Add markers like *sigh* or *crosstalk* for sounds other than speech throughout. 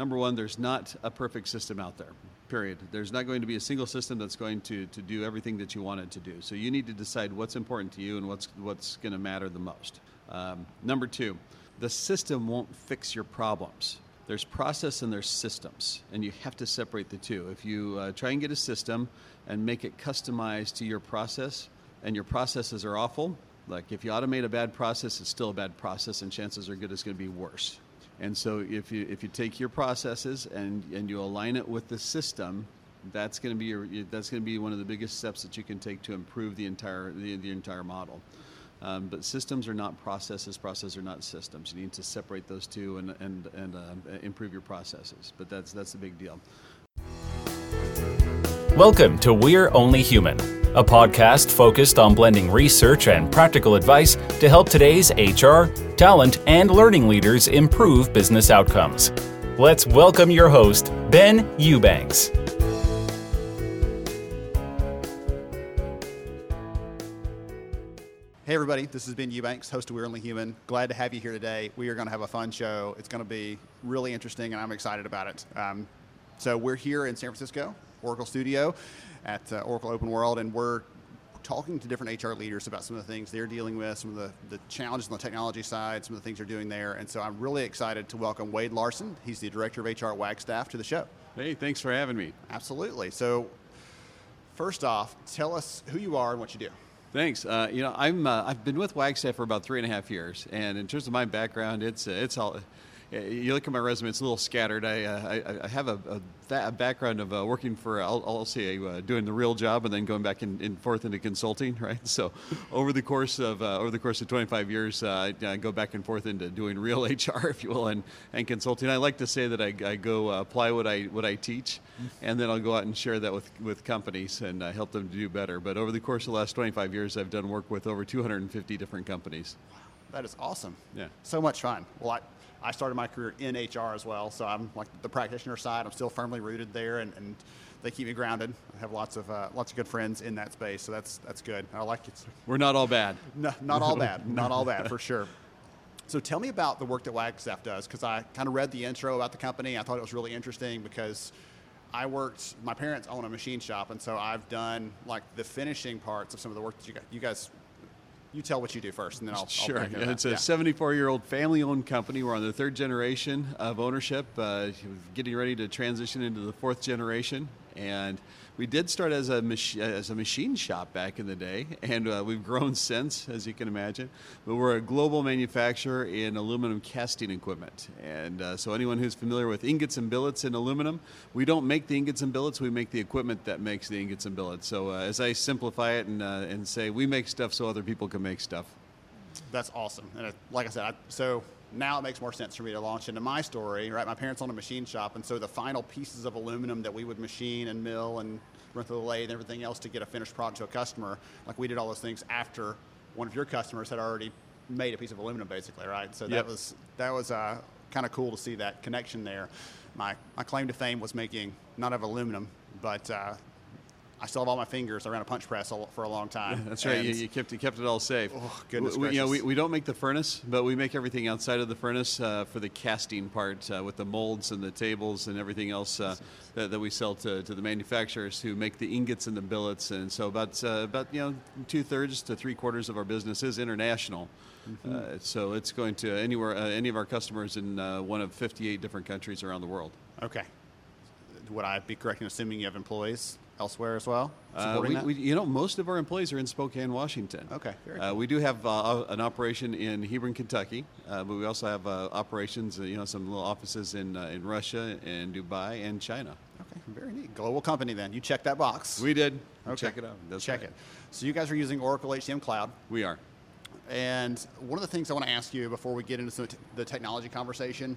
Number one, there's not a perfect system out there. Period. There's not going to be a single system that's going to, to do everything that you want it to do. So you need to decide what's important to you and what's what's going to matter the most. Um, number two, the system won't fix your problems. There's process and there's systems, and you have to separate the two. If you uh, try and get a system and make it customized to your process, and your processes are awful, like if you automate a bad process, it's still a bad process, and chances are good it's going to be worse. And so if you if you take your processes and and you align it with the system, that's going to be your, that's going to be one of the biggest steps that you can take to improve the entire the, the entire model. Um, but systems are not processes. Processes are not systems. You need to separate those two and and and uh, improve your processes. But that's that's the big deal. Welcome to We're Only Human, a podcast focused on blending research and practical advice to help today's HR, talent, and learning leaders improve business outcomes. Let's welcome your host, Ben Eubanks. Hey, everybody, this is Ben Eubanks, host of We're Only Human. Glad to have you here today. We are going to have a fun show. It's going to be really interesting, and I'm excited about it. Um, so, we're here in San Francisco, Oracle Studio at uh, Oracle Open World, and we're talking to different HR leaders about some of the things they're dealing with, some of the, the challenges on the technology side, some of the things they're doing there. And so I'm really excited to welcome Wade Larson. He's the Director of HR at Wagstaff to the show. Hey, thanks for having me. Absolutely. So, first off, tell us who you are and what you do. Thanks. Uh, you know, I'm uh, I've been with Wagstaff for about three and a half years, and in terms of my background, it's uh, it's all you look at my resume; it's a little scattered. I uh, I, I, have a, a, a, background of uh, working for I'll, I'll say uh, doing the real job and then going back in, in forth into consulting. *laughs* Right. So over the course of uh, over the course of 25 years, uh, I go back and forth into doing real *laughs* HR, if you will, and, and consulting. I like to say that I, I go uh, apply what I what I teach, and then I'll go out and share that with with companies and help them to do better. But over the course of the last 25 years, I've done work with over 250 different companies. That is awesome. Yeah. So much fun. Well, I, I started my career in HR as well, so I'm like the practitioner side. I'm still firmly rooted there, and, and they keep me grounded. I have lots of uh, lots of good friends in that space, so that's that's good. I like it. We're not all bad. No, not all bad. *laughs* not all bad for sure. So tell me about the work that Wagstaff does, because I kind of read the intro about the company. I thought it was really interesting because I worked. My parents own a machine shop, and so I've done like the finishing parts of some of the work that you guys, you guys you tell what you do first, and then I'll. Sure. I'll yeah, it's a 74 year old family owned company. We're on the third generation of ownership, uh, getting ready to transition into the fourth generation. And we did start as a, mach- as a machine shop back in the day, and uh, we've grown since, as you can imagine. But we're a global manufacturer in aluminum casting equipment. And uh, so, anyone who's familiar with ingots and billets in aluminum, we don't make the ingots and billets, we make the equipment that makes the ingots and billets. So, uh, as I simplify it and, uh, and say, we make stuff so other people can make stuff. That's awesome. And it, like I said, I, so now it makes more sense for me to launch into my story, right? My parents own a machine shop, and so the final pieces of aluminum that we would machine and mill and run through the lathe and everything else to get a finished product to a customer, like we did all those things after one of your customers had already made a piece of aluminum, basically, right? So that Yep. was that was uh, kind of cool to see that connection there. My my claim to fame was making not of aluminum, but uh, I still have all my fingers. I ran a punch press for a long time. *laughs* That's right. You, you kept you kept it all safe. Oh, goodness we, you know, we, we don't make the furnace, but we make everything outside of the furnace uh, for the casting part uh, with the molds and the tables and everything else uh, that, that we sell to, to the manufacturers who make the ingots and the billets. And so about uh, about you know two thirds to three quarters of our business is international. Mm-hmm. Uh, so it's going to anywhere uh, any of our customers in uh, one of 58 different countries around the world. Okay. Would I be correct in assuming you have employees elsewhere as well? Uh, we, that? we, you know, most of our employees are in Spokane, Washington. Okay, very Uh, we do have uh, an operation in Hebron, Kentucky, uh, but we also have uh, operations, uh, you know, some little offices in uh, in Russia, and Dubai, and China. okay, very neat. Global company then. You check that box. We did. okay. Check it out. That's check right. it. So you guys are using Oracle HCM Cloud. We are. And one of the things I want to ask you before we get into some, the technology conversation,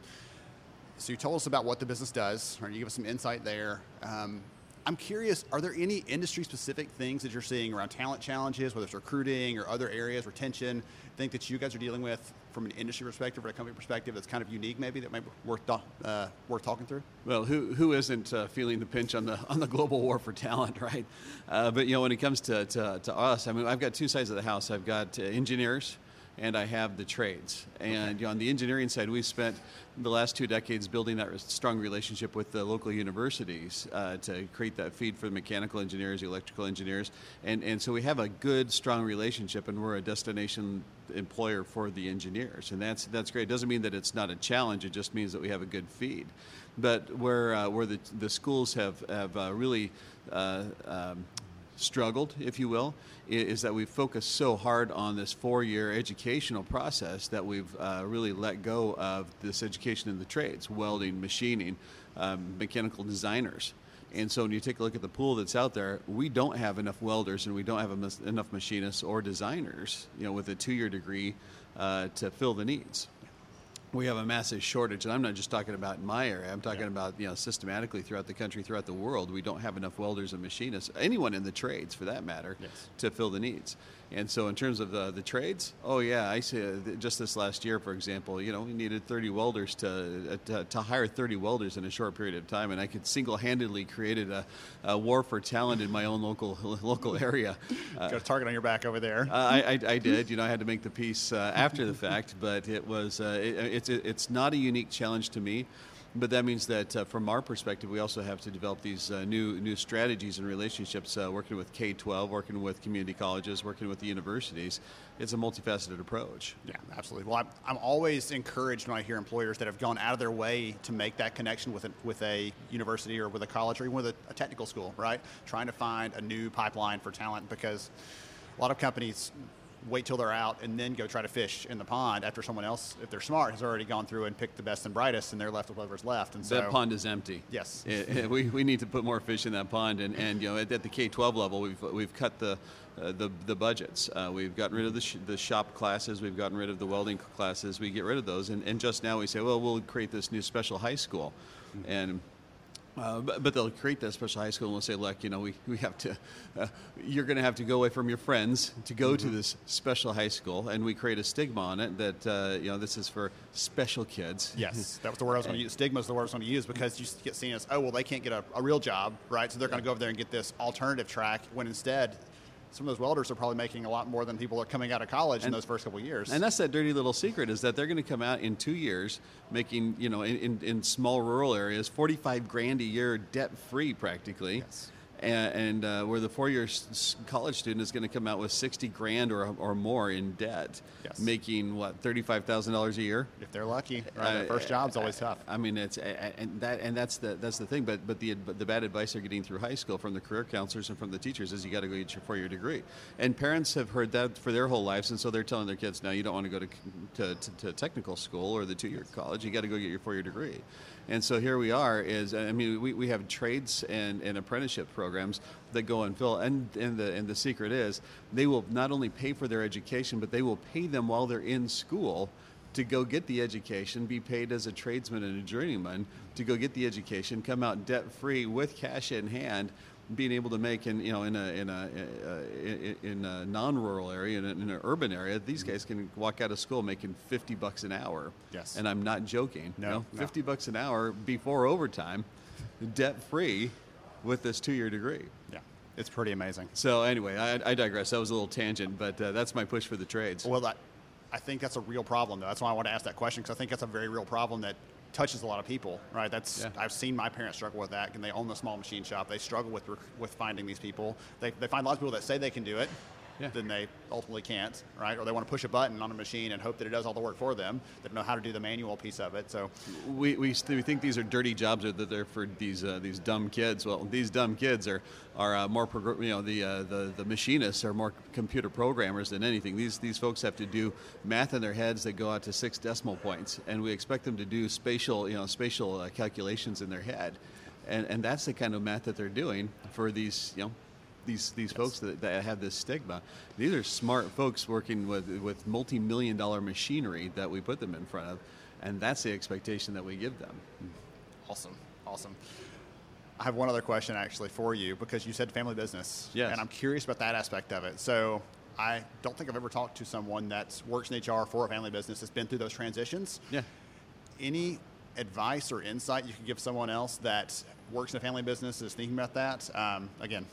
so you told us about what the business does, or you give us some insight there. Um, I'm curious, are there any industry-specific things that you're seeing around talent challenges, whether it's recruiting or other areas, retention, think that you guys are dealing with from an industry perspective or a company perspective that's kind of unique maybe that might be worth, uh, worth talking through? Well, who, who isn't uh, feeling the pinch on the on the global war for talent, *laughs* right? Uh, but you know, when it comes to, to, to us, I mean, I've got two sides of the house. I've got uh, engineers and I have the trades. And you know, on the engineering side, we've spent the last two decades building that strong relationship with the local universities uh, to create that feed for the mechanical engineers, the electrical engineers, and and so we have a good, strong relationship, and we're a destination employer for the engineers, and that's that's great. It doesn't mean that it's not a challenge. It just means that we have a good feed. But where uh, where the the schools have have uh, really uh, um, struggled, if you will, is that we've focused so hard on this four-year educational process that we've uh, really let go of this education in the trades, welding, machining, um, mechanical designers. And so when you take a look at the pool that's out there, we don't have enough welders and we don't have enough machinists or designers, you know, with a two-year degree uh, to fill the needs we have a massive shortage, and I'm not just talking about in my area. I'm talking yeah. about you know systematically throughout the country, throughout the world. We don't have enough welders and machinists, anyone in the trades for that matter, yes. to fill the needs. And so, in terms of the, the trades, oh yeah, I see. Uh, just this last year, for example, you know, we needed 30 welders to, uh, to, to hire 30 welders in a short period of time, and I could single-handedly created a, a war for talent in my own local *laughs* local area. Uh, *laughs* Got a target on your back over there. Uh, I, I, I, did. *laughs* You know, I had to make the peace uh, after the fact, but it was uh, it, it's it's not a unique challenge to me. But that means that uh, from our perspective, we also have to develop these uh, new new strategies and relationships, uh, working with K-12, working with community colleges, working with the universities. It's a multifaceted approach. Yeah, absolutely. Well, I'm, I'm always encouraged when I hear employers that have gone out of their way to make that connection with a, with a university or with a college or even with a, a technical school, right? Trying to find a new pipeline for talent because a lot of companies wait till they're out and then go try to fish in the pond after someone else, if they're smart, has already gone through and picked the best and brightest, and they're left with whatever's left. And so that pond is empty. Yes, it, it, we, we need to put more fish in that pond, and, and you know at, at the K-12 level, we've we've cut the uh, the, the budgets. Uh, we've gotten rid of the, sh- the shop classes. We've gotten rid of the welding classes. We get rid of those, and, and just now we say, well, we'll create this new special high school, mm-hmm. and uh, but, but, they'll create that special high school and they'll say, look, you know, we, we have to, uh, you're going to have to go away from your friends to go mm-hmm. to this special high school. And we create a stigma on it that, uh, you know, this is for special kids. Yes, *laughs* that was the word I was going to use. Stigma is the word I was going to use because you get seen as, oh, well, they can't get a, a real job, right? So they're going to go over there and get this alternative track when instead some of those welders are probably making a lot more than people are coming out of college and, in those first couple of years. And that's that dirty little secret is that they're going to come out in two years making, you know, in, in, in small rural areas, 45 grand a year debt free practically. Yes and, and uh, where the four-year college student is going to come out with 60 grand or, or more in debt, yes. making what $35,000 a year if they're lucky. Right, their first job's always tough. I mean, it's and that and that's the that's the thing. But but the the bad advice they're getting through high school from the career counselors and from the teachers is you got to go get your four-year degree. And parents have heard that for their whole lives, and so they're telling their kids now you don't want to go to to, to, to technical school or the two-year college. You got to go get your four-year degree. And so here we are. Is I mean, we, we have trades and, and apprenticeship programs that go and fill. And, and the and the secret is they will not only pay for their education, but they will pay them while they're in school to go get the education, be paid as a tradesman and a journeyman to go get the education, come out debt free with cash in hand being able to make in you know in a in a in a non-rural area in, a, in, an urban area these mm-hmm. guys can walk out of school making 50 bucks an hour. Yes. And i'm not joking. No, you know, no. 50 bucks an hour before overtime debt free with this two-year degree. Yeah. It's pretty amazing. So anyway i, I digress. That was a little tangent but uh, that's my push for the trades. Well I, I think that's a real problem though. That's why i want to ask that question because i think that's a very real problem that touches a lot of people, right? That's yeah. I've seen my parents struggle with that, and they own a small machine shop. They struggle with with finding these people. They, they find lots of people that say they can do it, yeah. then they ultimately can't, right? Or they want to push a button on a machine and hope that it does all the work for them. They don't know how to do the manual piece of it. So we, we, we think these are dirty jobs or that they're for these uh, these dumb kids. Well, these dumb kids are are uh, more you know the, uh, the the machinists are more computer programmers than anything. These these folks have to do math in their heads that go out to six decimal points, and we expect them to do spatial you know spatial uh, calculations in their head. And, and that's the kind of math that they're doing for these you know these these yes. folks that, that have this stigma. These are smart folks working with with multi million dollar machinery that we put them in front of, and that's the expectation that we give them. Awesome, awesome. I have one other question actually for you because you said family business, yes. and I'm curious about that aspect of it. So. I don't think I've ever talked to someone that works in HR for a family business that's been through those transitions. Yeah. Any advice or insight you could give someone else that works in a family business is thinking about that? Um, again,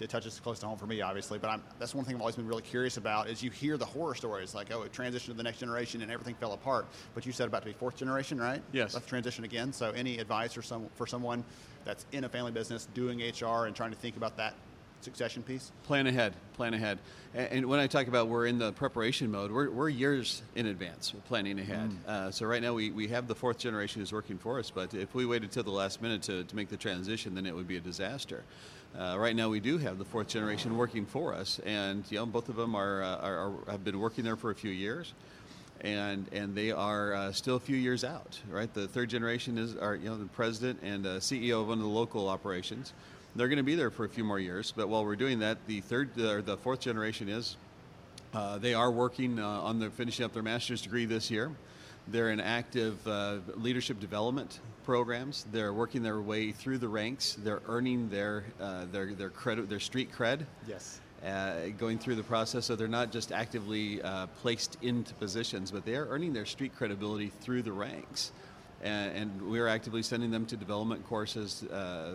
it touches close to home for me, obviously. But I'm, that's one thing I've always been really curious about is you hear the horror stories, like oh, it transitioned to the next generation and everything fell apart. But you said about to be fourth generation, right? Yes. That's transition again. So any advice for some for someone that's in a family business doing HR and trying to think about that succession piece? Plan ahead, plan ahead. And, and when I talk about we're in the preparation mode, we're, we're years in advance planning ahead. Mm. Uh, so right now we, we have the fourth generation who's working for us, but if we waited till the last minute to, to make the transition, then it would be a disaster. Uh, right now we do have the fourth generation working for us, and you know, both of them are, uh, are, are have been working there for a few years and and they are uh, still a few years out. Right, the third generation is our you know the president and uh, CEO of one of the local operations. They're going to be there for a few more years. But while we're doing that, the third or the fourth generation is uh, they are working uh, on their finishing up their master's degree this year. They're in active uh, leadership development programs. They're working their way through the ranks. They're earning their uh, their their credit, their street cred Yes. uh, going through the process. So they're not just actively uh, placed into positions, but they are earning their street credibility through the ranks. And, and we're actively sending them to development courses, uh,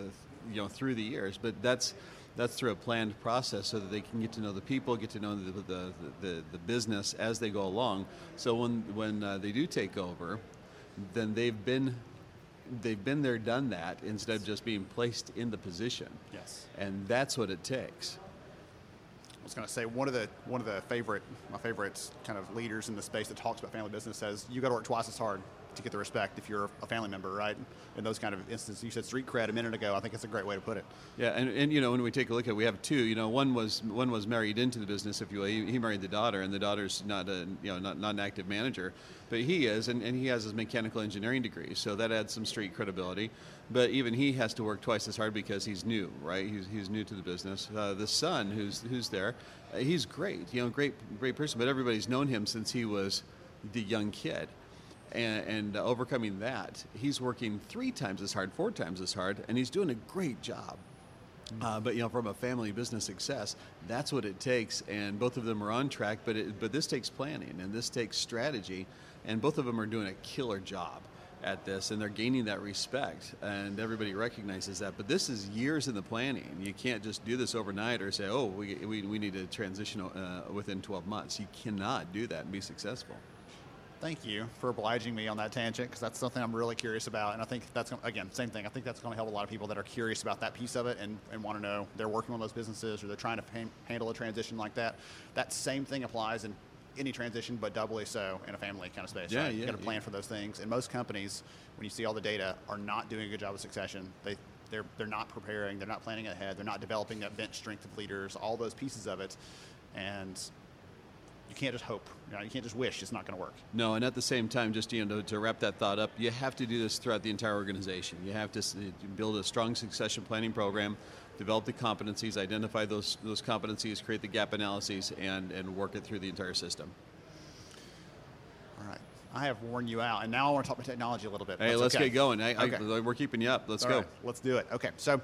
you know, through the years. But that's that's through a planned process so that they can get to know the people, get to know the the, the, the business as they go along. So when when uh, they do take over, then they've been they've been there, done that, instead of just being placed in the position. Yes. And that's what it takes. I was going to say one of the one of the favorite my favorite kind of leaders in the space that talks about family business says you got to work twice as hard to get the respect if you're a family member, right? In those kind of instances, you said street cred a minute ago. I think it's a great way to put it. Yeah, and, and you know when we take a look at, it, we have two. You know, one was one was married into the business, if you will. He, he married the daughter, and the daughter's not a you know not, not an active manager, but he is, and, and he has his mechanical engineering degree, so that adds some street credibility. But even he has to work twice as hard because he's new, right? He's, he's new to the business. Uh, the son, who's who's there, uh, he's great. You know, great great person, but everybody's known him since he was the young kid and, and uh, overcoming that, he's working three times as hard, four times as hard, and he's doing a great job. Uh, but you know, from a family business success, that's what it takes, and both of them are on track. But it, but this takes planning, and this takes strategy, and both of them are doing a killer job at this, and they're gaining that respect, and everybody recognizes that. But this is years in the planning. You can't just do this overnight or say, oh, we, we, we need to transition uh, within 12 months. You cannot do that and be successful. Thank you for obliging me on that tangent because that's something I'm really curious about. And I think that's, gonna- again, same thing. I think that's going to help a lot of people that are curious about that piece of it and, and want to know they're working on those businesses or they're trying to han- handle a transition like that. That same thing applies in any transition, but doubly so in a family kind of space. Yeah, right? You yeah, got to plan yeah. for those things. And most companies, when you see all the data, are not doing a good job of succession. They, they're, they're not preparing, they're not planning ahead, they're not developing that bench strength of leaders, all those pieces of it. And you can't just hope. You, know, you can't just wish it's not going to work. No, and at the same time, just you know, to, to wrap that thought up, you have to do this throughout the entire organization. You have to eh, build a strong succession planning program, develop the competencies, identify those those competencies, create the gap analyses, and and work it through the entire system. All right. I have worn you out, and now I want to talk about technology a little bit. Hey, That's let's okay. get going. I, Okay. I, we're keeping you up. Let's All go. right, let's do it. Okay, so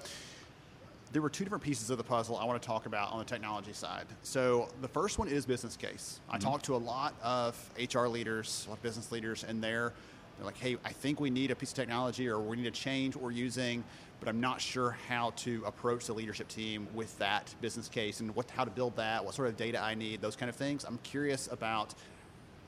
there were two different pieces of the puzzle I want to talk about on the technology side. So the first one is business case. I mm-hmm. talked to a lot of HR leaders, a lot of business leaders, and they're they're like, "Hey, I think we need a piece of technology, or we need to change what we're using." But I'm not sure how to approach the leadership team with that business case and what, how to build that, what sort of data I need, those kind of things. I'm curious about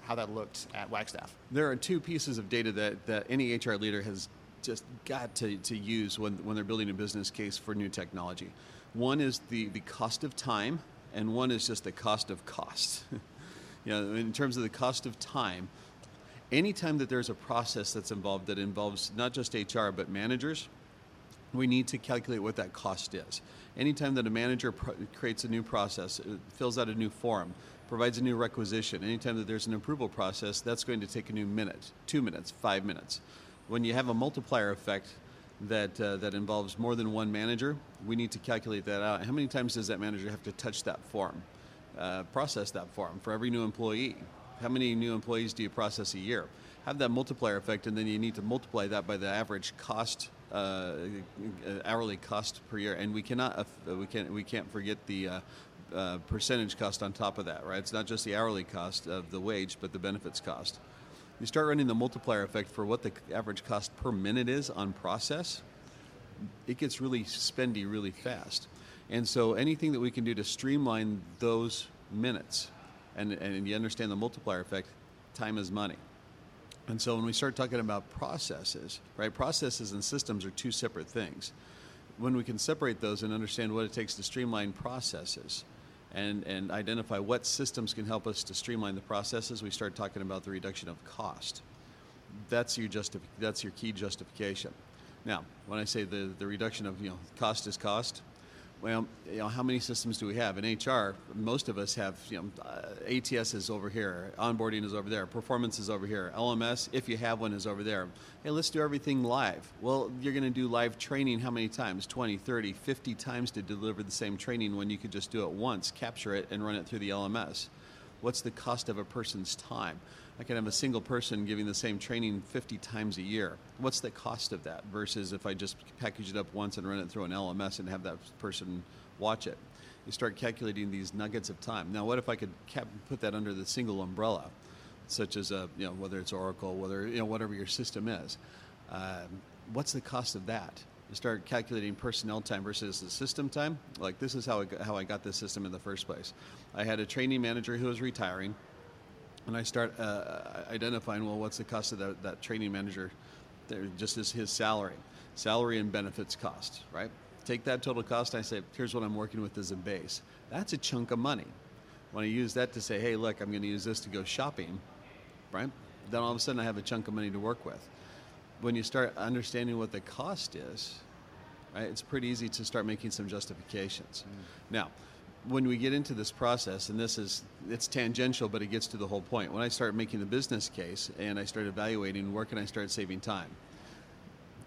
how that looked at Wagstaff. There are two pieces of data that, that any HR leader has just got to, to use when, when they're building a business case for new technology. One is the, the cost of time, and one is just the cost of cost. *laughs* you know, in terms of the cost of time, anytime that there's a process that's involved that involves not just HR but managers, we need to calculate what that cost is. Anytime that a manager creates a new process, uh, fills out a new form, provides a new requisition, anytime that there's an approval process, that's going to take a new minute, two minutes, five minutes. When you have a multiplier effect that, uh, that involves more than one manager, we need to calculate that out. How many times does that manager have to touch that form, uh, process that form for every new employee? How many new employees do you process a year? Have that multiplier effect, and then you need to multiply that by the average cost, uh, hourly cost per year. And we cannot, we can't, we can't forget the uh, uh, percentage cost on top of that, right? It's not just the hourly cost of the wage, but the benefits cost. You start running the multiplier effect for what the average cost per minute is on process, it gets really spendy really fast. And so anything that we can do to streamline those minutes, and, and you understand the multiplier effect, time is money. And so when we start talking about processes, right, processes and systems are two separate things. When we can separate those and understand what it takes to streamline processes and, and identify what systems can help us to streamline the processes, we start talking about the reduction of cost. That's your, justif- that's your key justification. Now, when I say the, the reduction of, you know, cost is cost, well, you know, how many systems do we have in HR? Most of us have, you know, uh, ATS is over here, onboarding is over there, performance is over here, LMS, if you have one, is over there. Hey, let's do everything live. Well, you're going to do live training how many times? 20, 30, 50 times to deliver the same training when you could just do it once, capture it, and run it through the LMS. What's the cost of a person's time? I can have a single person giving the same training 50 times a year. What's the cost of that versus if I just package it up once and run it through an LMS and have that person watch it? You start calculating these nuggets of time. Now, what if I could cap- put that under the single umbrella, such as a, you know, whether it's Oracle, whether you know whatever your system is? Um, what's the cost of that? You start calculating personnel time versus the system time. Like this is how I how I got this system in the first place. I had a training manager who was retiring and I start uh, identifying well, what's the cost of that, that training manager? There, just as his salary, salary and benefits cost, right? Take that total cost. I say, here's what I'm working with as a base. That's a chunk of money. When I use that to say, hey, look, I'm going to use this to go shopping, right? Then all of a sudden I have a chunk of money to work with. When you start understanding what the cost is, right, it's pretty easy to start making some justifications. Mm. Now, when we get into this process, and this is it's tangential, but it gets to the whole point. When I start making the business case and I start evaluating where can I start saving time,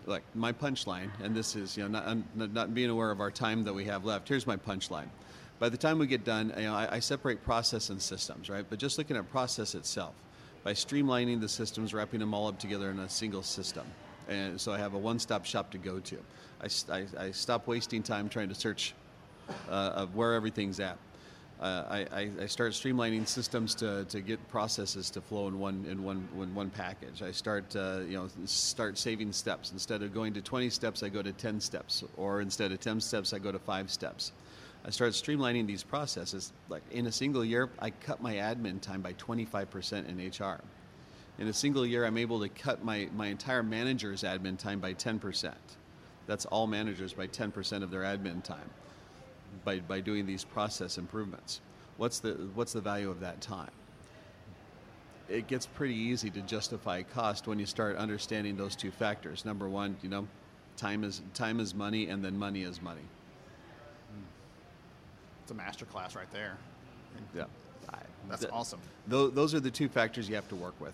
like my punchline, and this is you know not, not being aware of our time that we have left. Here's my punchline. By the time we get done, you know, I, I separate process and systems, right? But just looking at process itself, by streamlining the systems, wrapping them all up together in a single system, and so I have a one-stop shop to go to. I, I, I stop wasting time trying to search of where everything's at. Uh, I, I, start streamlining systems to, to get processes to flow in one in one in one package. I start uh, you know start saving steps. Instead of going to 20 steps, I go to 10 steps, or instead of 10 steps, I go to five steps. I start streamlining these processes. Like in a single year, I cut my admin time by 25% in HR. In a single year, I'm able to cut my, my entire manager's admin time by 10%. That's all managers by 10% of their admin time by, by doing these process improvements. What's the, what's the value of that time? It gets pretty easy to justify cost when you start understanding those two factors. Number one, you know, time is, time is money, and then money is money. It's a master class right there. Yeah. That's the, awesome. Th- those are the two factors you have to work with.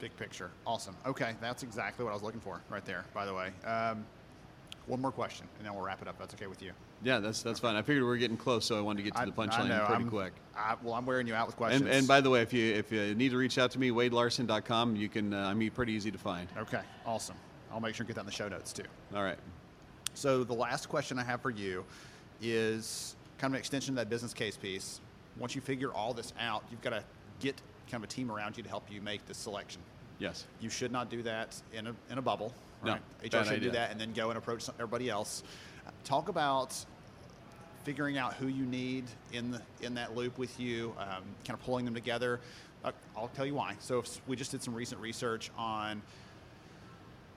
Big picture. Awesome. Okay, that's exactly what I was looking for right there, by the way. Um, one more question, and then we'll wrap it up. That's okay with you. Yeah, that's that's fine. I figured we are getting close, so I wanted to get to the punchline pretty I'm, quick. I, well, I'm wearing you out with questions. And, and, by the way, if you if you need to reach out to me, WadeLarson.com, you can. Uh, I'm pretty easy to find. Okay, awesome. I'll make sure to get that in the show notes too. All right. So the last question I have for you is kind of an extension of that business case piece. Once you figure all this out, you've got to get kind of a team around you to help you make this selection. Yes. You should not do that in a, in a bubble. Right? No, HR should do that and then go and approach everybody else. Talk about figuring out who you need in the in that loop with you, um, kind of pulling them together. Uh, I'll tell you why. So we just did some recent research on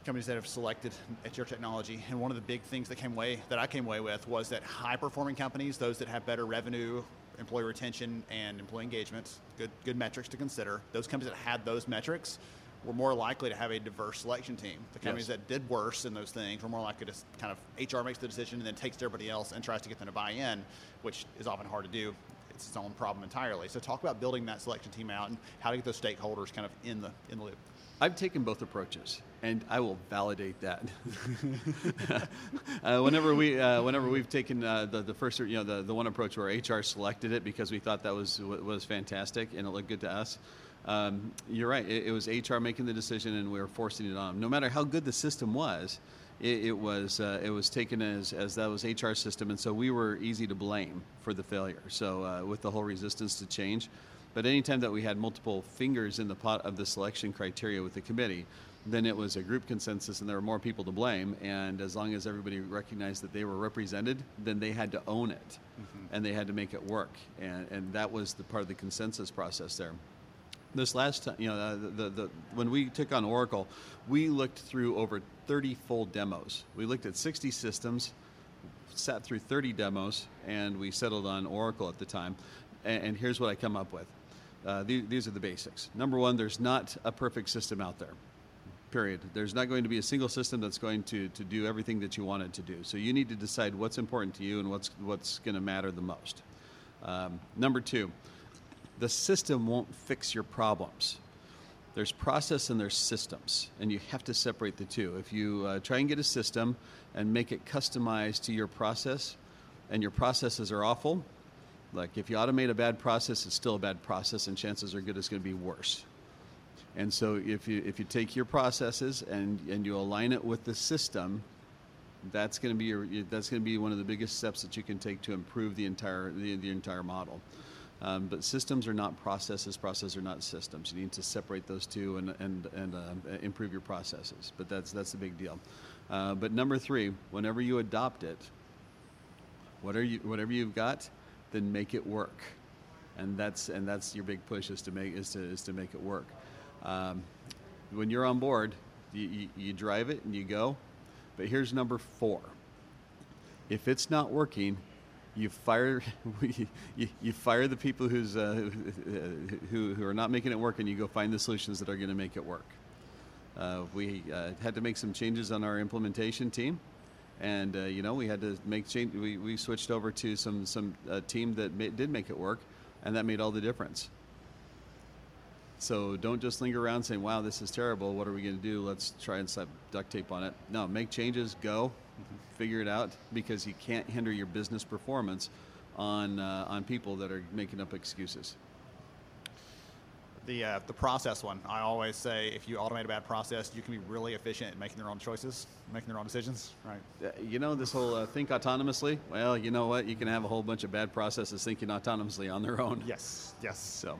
companies that have selected HR technology, and one of the big things that came away that I came away with was that high performing companies, those that have better revenue, employee retention, and employee engagement, good good metrics to consider. Those companies that had those metrics were more likely to have a diverse selection team. The companies yes. that did worse in those things were more likely to kind of HR makes the decision and then takes to everybody else and tries to get them to buy in, which is often hard to do. It's its own problem entirely. So talk about building that selection team out and how to get those stakeholders kind of in the in the loop. I've taken both approaches, and I will validate that. *laughs* uh, whenever we, uh, whenever we've taken uh, the, the first, you know, the, the one approach where HR selected it because we thought that was was fantastic and it looked good to us um, you're right. It, it, was HR making the decision, and we were forcing it on. No matter how good the system was, it, it was uh, it was taken as as that was HR system, and so we were easy to blame for the failure. So uh, with the whole resistance to change, but anytime that we had multiple fingers in the pot of the selection criteria with the committee, then it was a group consensus and there were more people to blame. And as long as everybody recognized that they were represented, then they had to own it and they had to make it work. And, and that was the part of the consensus process there. This last time, you know, uh, the, the, the, when we took on Oracle, we looked through over 30 full demos. We looked at 60 systems, sat through 30 demos, and we settled on Oracle at the time. And, and here's what I come up with. Uh, these, these are the basics. Number one, there's not a perfect system out there period. There's not going to be a single system that's going to, to do everything that you want it to do. So you need to decide what's important to you and what's, what's going to matter the most. Um, number two, the system won't fix your problems. There's process and there's systems, and you have to separate the two. If you uh, try and get a system and make it customized to your process, and your processes are awful, like if you automate a bad process, it's still a bad process, and chances are good it's going to be worse. And so if you if you take your processes and and you align it with the system, that's going to be your that's going to be one of the biggest steps that you can take to improve the entire the, the entire model. Um, but systems are not processes. Processes are not systems. You need to separate those two and and and uh, improve your processes. But that's that's the big deal. Uh, but number three, whenever you adopt it, whatever you whatever you've got, then make it work. And that's and that's your big push is to make is to is to make it work. Um, when you're on board, you, you, you drive it and you go. But here's number four. If it's not working, you fire *laughs* you, you fire the people who's uh, *laughs* who, who are not making it work, and you go find the solutions that are going to make it work. Uh, we uh, had to make some changes on our implementation team, and uh, you know we had to make change. We, we switched over to some some uh, team that ma- did make it work, and that made all the difference. So don't just linger around saying, "Wow, this is terrible. What are we going to do? Let's try and slap duct tape on it." No, make changes. Go, figure it out because you can't hinder your business performance on uh, on people that are making up excuses. The, uh, the process one, I always say if you automate a bad process, you can be really efficient at making their own choices, making their own decisions, right? Uh, you know, this whole uh, think autonomously, well, you know what? You can have a whole bunch of bad processes thinking autonomously on their own. Yes, yes. So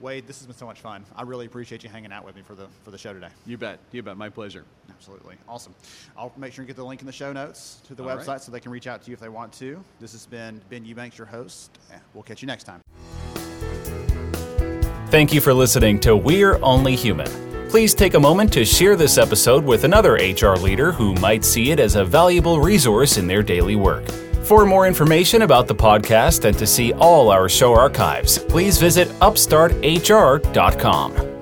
Wade, this has been so much fun. I really appreciate you hanging out with me for the for the show today. you bet. You bet. My pleasure. Absolutely. Awesome. I'll make sure you get the link in the show notes to the All website right. so they can reach out to you if they want to. This has been Ben Eubanks, your host. We'll catch you next time. Thank you for listening to We're Only Human. Please take a moment to share this episode with another HR leader who might see it as a valuable resource in their daily work. For more information about the podcast and to see all our show archives, please visit upstarthr.com.